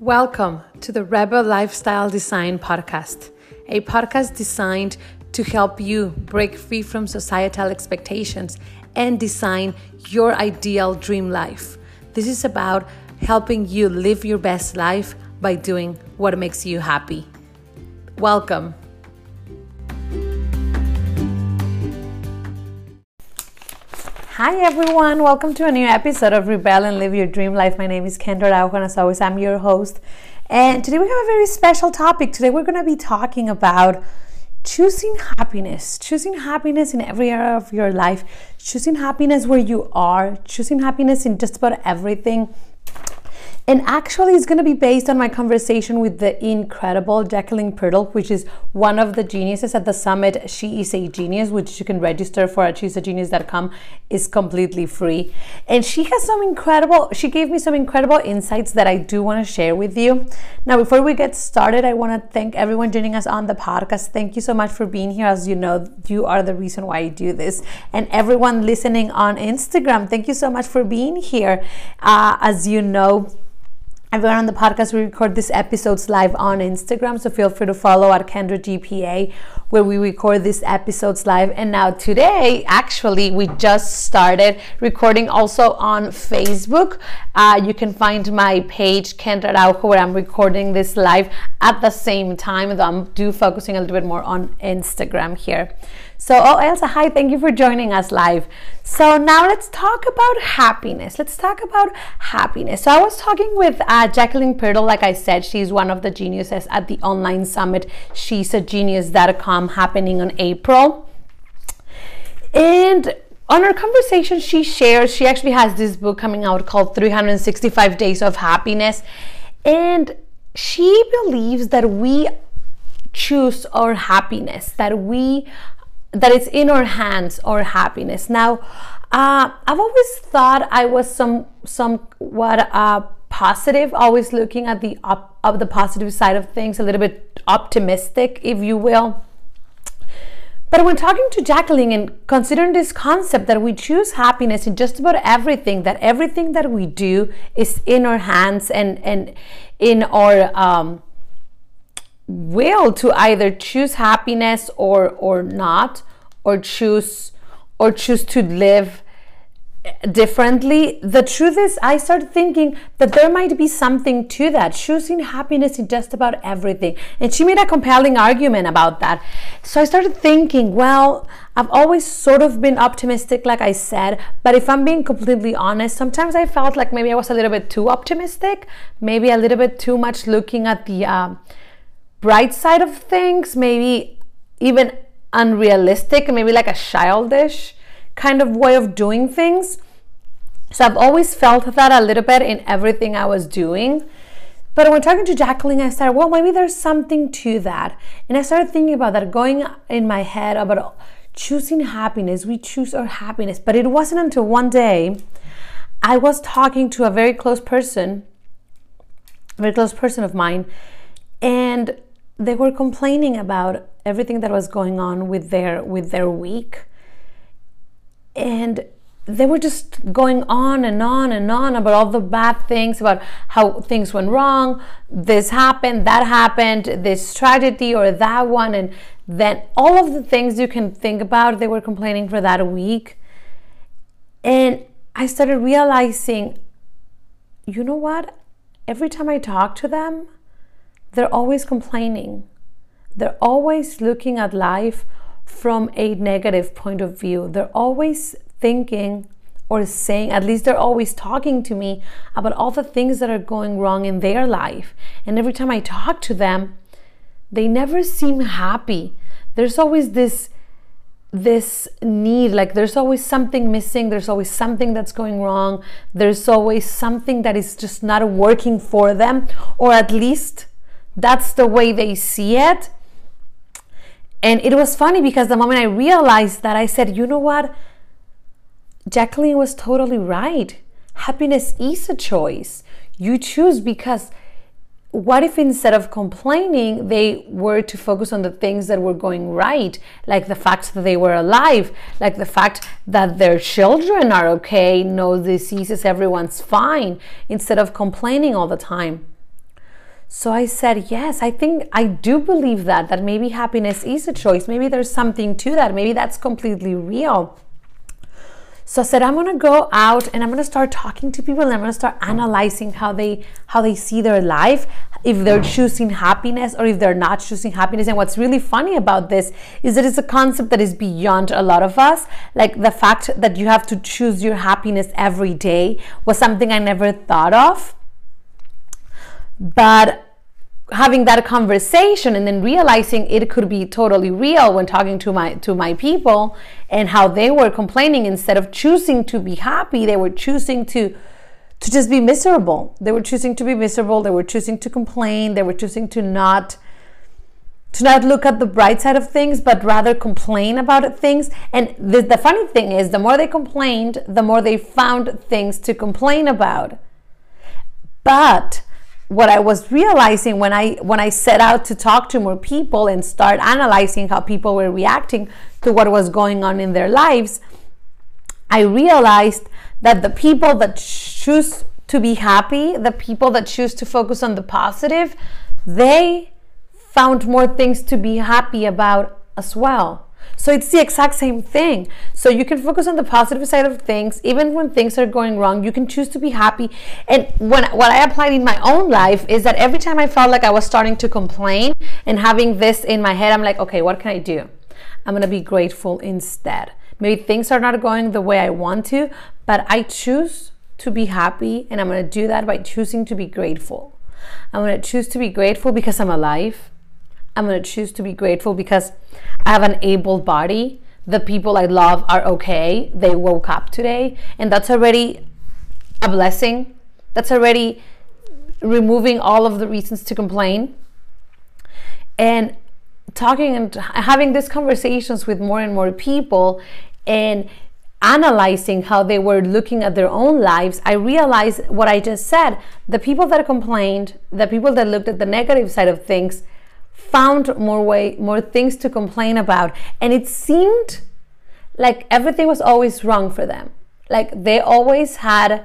Welcome to the Rebel Lifestyle Design Podcast, a podcast designed to help you break free from societal expectations and design your ideal dream life. This is about helping you live your best life by doing what makes you happy. Welcome. Hi everyone, welcome to a new episode of Rebel and Live Your Dream Life. My name is Kendra and as always I'm your host. And today we have a very special topic. Today we're going to be talking about choosing happiness, choosing happiness in every area of your life, choosing happiness where you are, choosing happiness in just about everything and actually, it's going to be based on my conversation with the incredible Jacqueline Pirtle, which is one of the geniuses at the summit. She is a genius, which you can register for at she'sagenius.com. is completely free. And she has some incredible, she gave me some incredible insights that I do want to share with you. Now, before we get started, I want to thank everyone joining us on the podcast. Thank you so much for being here. As you know, you are the reason why I do this. And everyone listening on Instagram, thank you so much for being here. Uh, as you know, Everyone on the podcast, we record these episodes live on Instagram, so feel free to follow at Kendra GPA, where we record these episodes live. And now today, actually, we just started recording also on Facebook. Uh, you can find my page Kendra Araujo, where I'm recording this live at the same time. Though I'm do focusing a little bit more on Instagram here. So, oh, Elsa, hi, thank you for joining us live. So, now let's talk about happiness. Let's talk about happiness. So, I was talking with uh, Jacqueline Pirtle, like I said, she's one of the geniuses at the online summit, she's a genius.com happening on April. And on our conversation, she shares, she actually has this book coming out called 365 Days of Happiness. And she believes that we choose our happiness, that we that it's in our hands our happiness. Now uh, i've always thought i was some somewhat uh, positive always looking at the up of the positive side of things a little bit optimistic if you will. But when talking to Jacqueline and considering this concept that we choose happiness in just about everything, that everything that we do is in our hands and, and in our um, will to either choose happiness or or not or choose or choose to live differently. The truth is i started thinking that there might be something to that. Choosing happiness in just about everything. And she made a compelling argument about that. So i started thinking well i've always sort of been optimistic like i said but if i'm being completely honest sometimes i felt like maybe i was a little bit too optimistic maybe a little bit too much looking at the uh, bright side of things, maybe even unrealistic, maybe like a childish kind of way of doing things. So I've always felt that a little bit in everything I was doing. But when talking to Jacqueline, I started, well, maybe there's something to that. And I started thinking about that, going in my head about choosing happiness. We choose our happiness. But it wasn't until one day I was talking to a very close person, a very close person of mine, and they were complaining about everything that was going on with their with their week. And they were just going on and on and on about all the bad things about how things went wrong this happened that happened this tragedy or that one. And then all of the things you can think about they were complaining for that week. And i started realizing you know what? Every time i talk to them they're always complaining. They're always looking at life from a negative point of view. They're always thinking or saying, at least they're always talking to me about all the things that are going wrong in their life. And every time I talk to them, they never seem happy. There's always this this need like there's always something missing there's always something that's going wrong there's always something that is just not working for them or at least that's the way they see it. And it was funny because the moment I realized that, I said, you know what? Jacqueline was totally right. Happiness is a choice. You choose because what if instead of complaining, they were to focus on the things that were going right, like the fact that they were alive, like the fact that their children are okay, no diseases, everyone's fine, instead of complaining all the time? So I said, yes, I think I do believe that, that maybe happiness is a choice. Maybe there's something to that. Maybe that's completely real. So I said, I'm gonna go out and I'm gonna start talking to people and I'm gonna start analyzing how they how they see their life, if they're choosing happiness or if they're not choosing happiness. And what's really funny about this is that it's a concept that is beyond a lot of us. Like the fact that you have to choose your happiness every day was something I never thought of. But having that conversation and then realizing it could be totally real when talking to my to my people and how they were complaining instead of choosing to be happy they were choosing to to just be miserable. They were choosing to be miserable. They were choosing to complain. They were choosing to not to not look at the bright side of things but rather complain about things. And the, the funny thing is the more they complained the more they found things to complain about. But what I was realizing when I when I set out to talk to more people and start analyzing how people were reacting to what was going on in their lives, I realized that the people that choose to be happy, the people that choose to focus on the positive, they found more things to be happy about as well. So it's the exact same thing. So you can focus on the positive side of things, even when things are going wrong. You can choose to be happy. And when what I applied in my own life is that every time I felt like I was starting to complain and having this in my head, I'm like, okay, what can I do? I'm gonna be grateful instead. Maybe things are not going the way I want to, but I choose to be happy, and I'm gonna do that by choosing to be grateful. I'm gonna choose to be grateful because I'm alive. I'm going to choose to be grateful because I have an able body. The people I love are okay. They woke up today. And that's already a blessing. That's already removing all of the reasons to complain. And talking and having these conversations with more and more people and analyzing how they were looking at their own lives, I realized what I just said. The people that complained, the people that looked at the negative side of things, found more way more things to complain about. And it seemed like everything was always wrong for them. Like they always had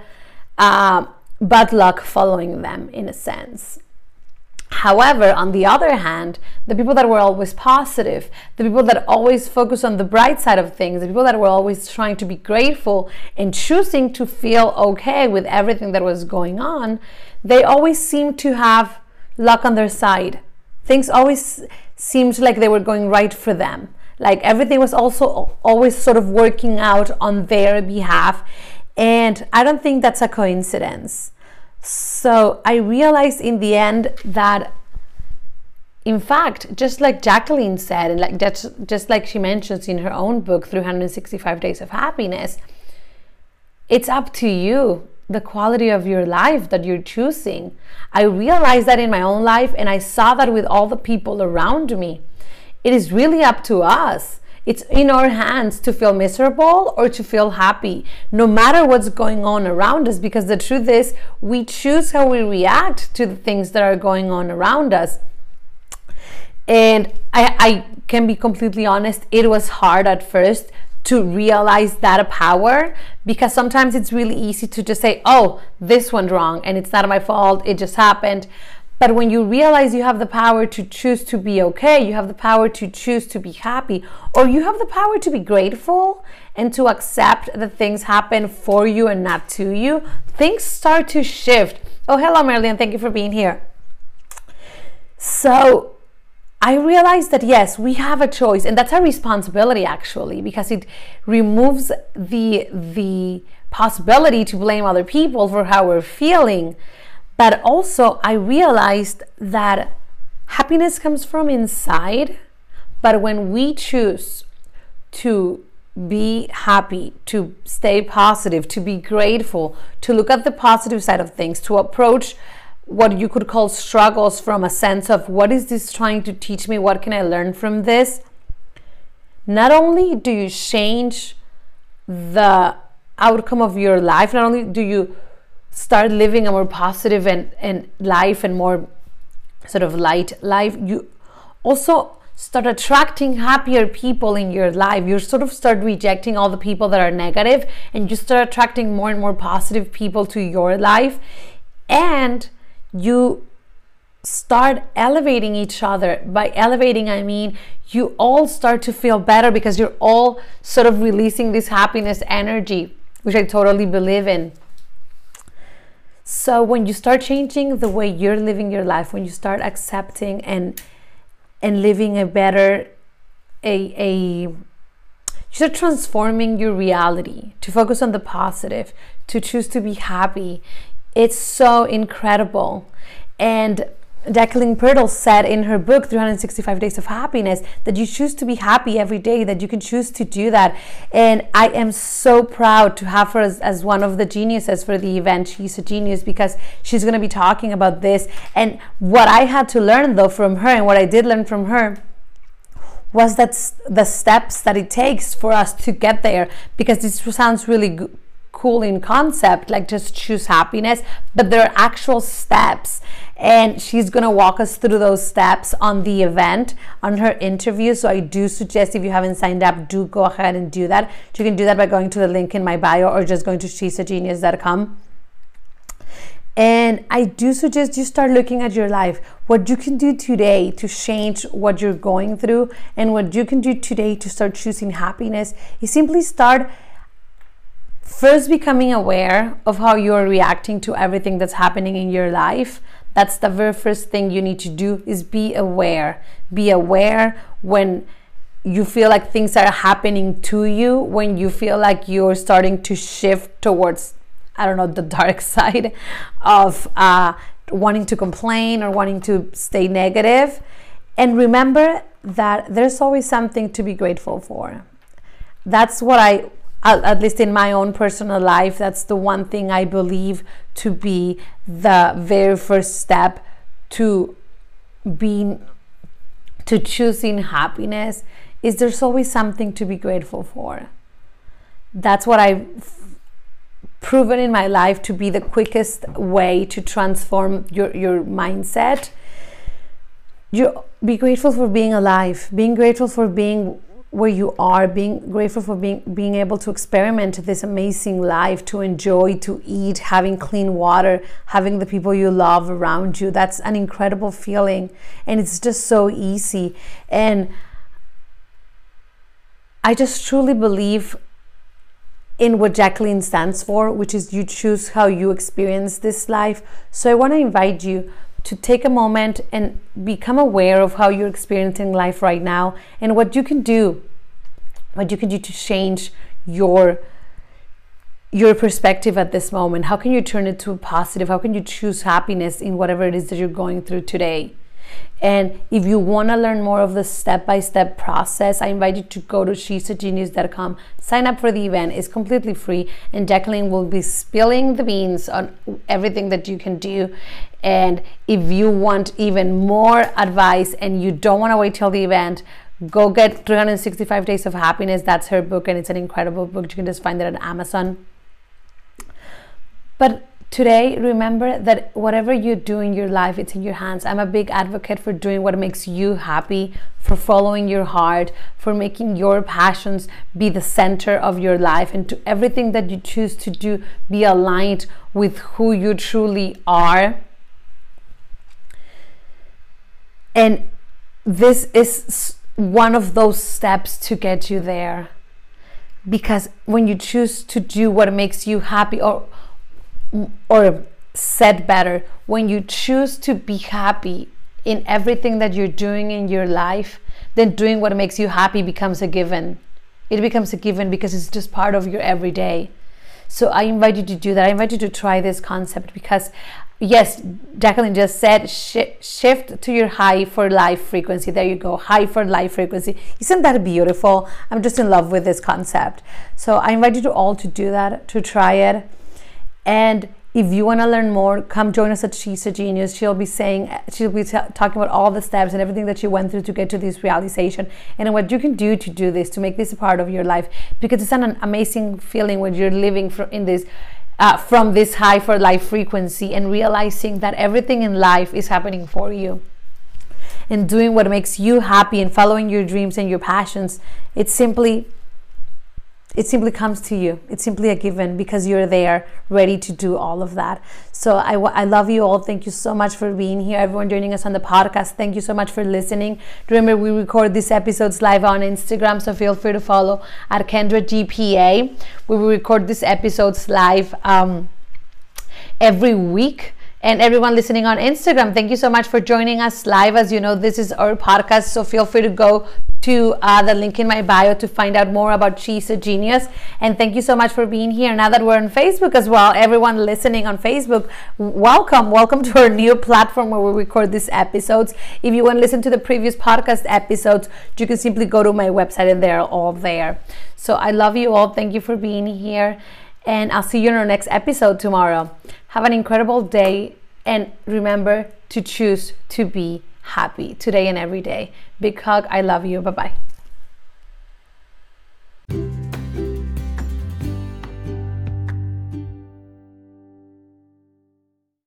uh, bad luck following them in a sense. However, on the other hand, the people that were always positive, the people that always focus on the bright side of things, the people that were always trying to be grateful and choosing to feel okay with everything that was going on, they always seemed to have luck on their side things always seemed like they were going right for them. Like everything was also always sort of working out on their behalf. And I don't think that's a coincidence. So I realized in the end that in fact, just like Jacqueline said, and like that's just like she mentions in her own book, 365 Days of Happiness, it's up to you the quality of your life that you're choosing. I realized that in my own life and I saw that with all the people around me. It is really up to us. It's in our hands to feel miserable or to feel happy, no matter what's going on around us, because the truth is, we choose how we react to the things that are going on around us. And I, I can be completely honest, it was hard at first to realize that power because sometimes it's really easy to just say, oh, this went wrong and it's not my fault, it just happened. But when you realize you have the power to choose to be okay, you have the power to choose to be happy, or you have the power to be grateful and to accept that things happen for you and not to you, things start to shift. Oh, hello, Marilyn. Thank you for being here. So, I realized that yes, we have a choice, and that's a responsibility actually, because it removes the the possibility to blame other people for how we're feeling. But also, I realized that happiness comes from inside, but when we choose to be happy, to stay positive, to be grateful, to look at the positive side of things, to approach what you could call struggles from a sense of what is this trying to teach me? What can I learn from this? Not only do you change the outcome of your life, not only do you start living a more positive and, and life and more sort of light life, you also start attracting happier people in your life. You sort of start rejecting all the people that are negative and you start attracting more and more positive people to your life. And you start elevating each other. By elevating, I mean you all start to feel better because you're all sort of releasing this happiness energy, which I totally believe in. So when you start changing the way you're living your life, when you start accepting and and living a better a a you start transforming your reality to focus on the positive, to choose to be happy. It's so incredible. And Jacqueline Pirtle said in her book 365 Days of Happiness that you choose to be happy every day, that you can choose to do that. And I am so proud to have her as, as one of the geniuses for the event. She's a genius because she's going to be talking about this. And what I had to learn though from her and what I did learn from her was that the steps that it takes for us to get there because this sounds really good cool in concept, like just choose happiness, but there are actual steps. And she's gonna walk us through those steps on the event, on her interview. So I do suggest if you haven't signed up, do go ahead and do that. You can do that by going to the link in my bio or just going to she'sagenius.com. And I do suggest you start looking at your life, what you can do today to change what you're going through, and what you can do today to start choosing happiness is simply start first becoming aware of how you're reacting to everything that's happening in your life that's the very first thing you need to do is be aware. Be aware when you feel like things are happening to you when you feel like you're starting to shift towards i don't know the dark side of uh, wanting to complain or wanting to stay negative. And remember that there's always something to be grateful for. That's what i at least in my own personal life, that's the one thing I believe to be the very first step to being to choosing happiness is there's always something to be grateful for. That's what I've proven in my life to be the quickest way to transform your, your mindset. You be grateful for being alive, being grateful for being where you are, being grateful for being being able to experiment this amazing life, to enjoy, to eat, having clean water, having the people you love around you. That's an incredible feeling, and it's just so easy. And I just truly believe in what Jacqueline stands for, which is you choose how you experience this life. So I want to invite you to take a moment and become aware of how you're experiencing life right now and what you can do what you can do to change your your perspective at this moment. How can you turn it to a positive? How can you choose happiness in whatever it is that you're going through today and if you want to learn more of the step-by-step process, I invite you to go to she'sagenius.com, sign up for the event. It's completely free, and Jacqueline will be spilling the beans on everything that you can do. And if you want even more advice and you don't want to wait till the event, go get 365 Days of Happiness. That's her book, and it's an incredible book. You can just find it on Amazon. But Today, remember that whatever you do in your life, it's in your hands. I'm a big advocate for doing what makes you happy, for following your heart, for making your passions be the center of your life, and to everything that you choose to do be aligned with who you truly are. And this is one of those steps to get you there. Because when you choose to do what makes you happy, or or said better, when you choose to be happy in everything that you're doing in your life, then doing what makes you happy becomes a given. It becomes a given because it's just part of your everyday. So I invite you to do that. I invite you to try this concept because, yes, Jacqueline just said sh- shift to your high for life frequency. There you go, high for life frequency. Isn't that beautiful? I'm just in love with this concept. So I invite you to all to do that, to try it. And if you want to learn more, come join us at She's a Genius. She'll be saying, she'll be t- talking about all the steps and everything that she went through to get to this realization and what you can do to do this, to make this a part of your life. Because it's an amazing feeling when you're living in this. Uh, from this high for life frequency and realizing that everything in life is happening for you and doing what makes you happy and following your dreams and your passions it's simply it simply comes to you. It's simply a given because you're there ready to do all of that. So I, I love you all. Thank you so much for being here. Everyone joining us on the podcast, thank you so much for listening. Remember, we record these episodes live on Instagram, so feel free to follow at Kendra GPA. We will record these episodes live um, every week and everyone listening on Instagram, thank you so much for joining us live. As you know, this is our podcast, so feel free to go to uh, the link in my bio to find out more about She's a Genius. And thank you so much for being here. Now that we're on Facebook as well, everyone listening on Facebook, welcome. Welcome to our new platform where we record these episodes. If you want to listen to the previous podcast episodes, you can simply go to my website and they're all there. So I love you all. Thank you for being here. And I'll see you in our next episode tomorrow. Have an incredible day and remember to choose to be happy today and every day. Big hug. I love you. Bye bye.